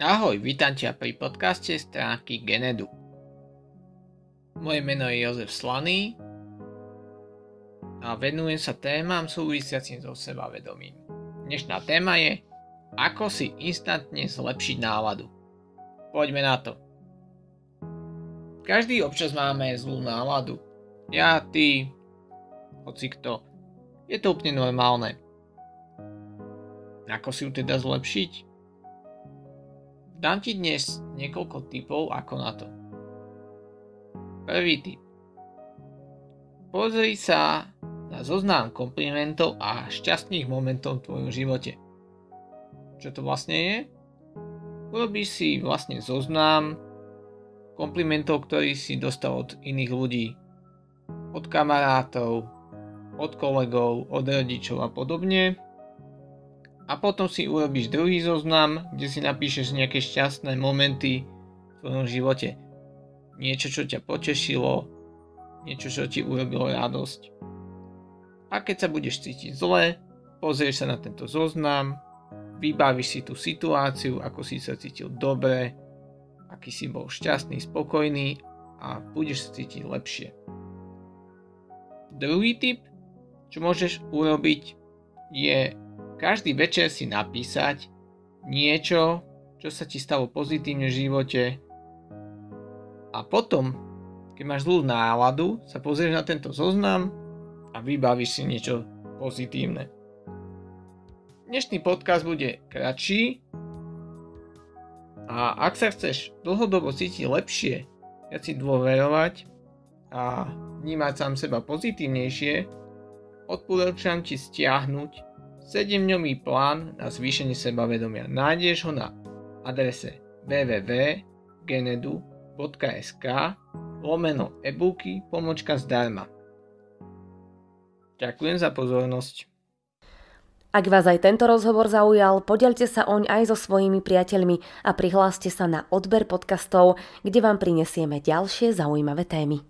Ahoj, vítam ťa pri podcaste stránky Genedu. Moje meno je Jozef Slaný a venujem sa témam súvisiacim so sebavedomím. Dnešná téma je Ako si instantne zlepšiť náladu. Poďme na to. Každý občas máme zlú náladu. Ja, ty, hoci kto. Je to úplne normálne. Ako si ju teda zlepšiť? Dám ti dnes niekoľko typov ako na to. Prvý tip. Pozri sa na zoznam komplimentov a šťastných momentov v tvojom živote. Čo to vlastne je? Urobíš si vlastne zoznam komplimentov, ktorý si dostal od iných ľudí. Od kamarátov, od kolegov, od rodičov a podobne a potom si urobíš druhý zoznam, kde si napíšeš nejaké šťastné momenty v tvojom živote. Niečo, čo ťa potešilo, niečo, čo ti urobilo radosť. A keď sa budeš cítiť zle, pozrieš sa na tento zoznam, vybavíš si tú situáciu, ako si sa cítil dobre, aký si bol šťastný, spokojný a budeš sa cítiť lepšie. Druhý tip, čo môžeš urobiť, je každý večer si napísať niečo, čo sa ti stalo pozitívne v živote a potom, keď máš zlú náladu, sa pozrieš na tento zoznam a vybavíš si niečo pozitívne. Dnešný podcast bude kratší a ak sa chceš dlhodobo cítiť lepšie, viac si dôverovať a vnímať sám seba pozitívnejšie, odporúčam ti stiahnuť 7-dňový plán na zvýšenie sebavedomia. Nájdeš ho na adrese www.genedu.sk lomeno e-booky pomočka zdarma. Ďakujem za pozornosť. Ak vás aj tento rozhovor zaujal, podelte sa oň aj so svojimi priateľmi a prihláste sa na odber podcastov, kde vám prinesieme ďalšie zaujímavé témy.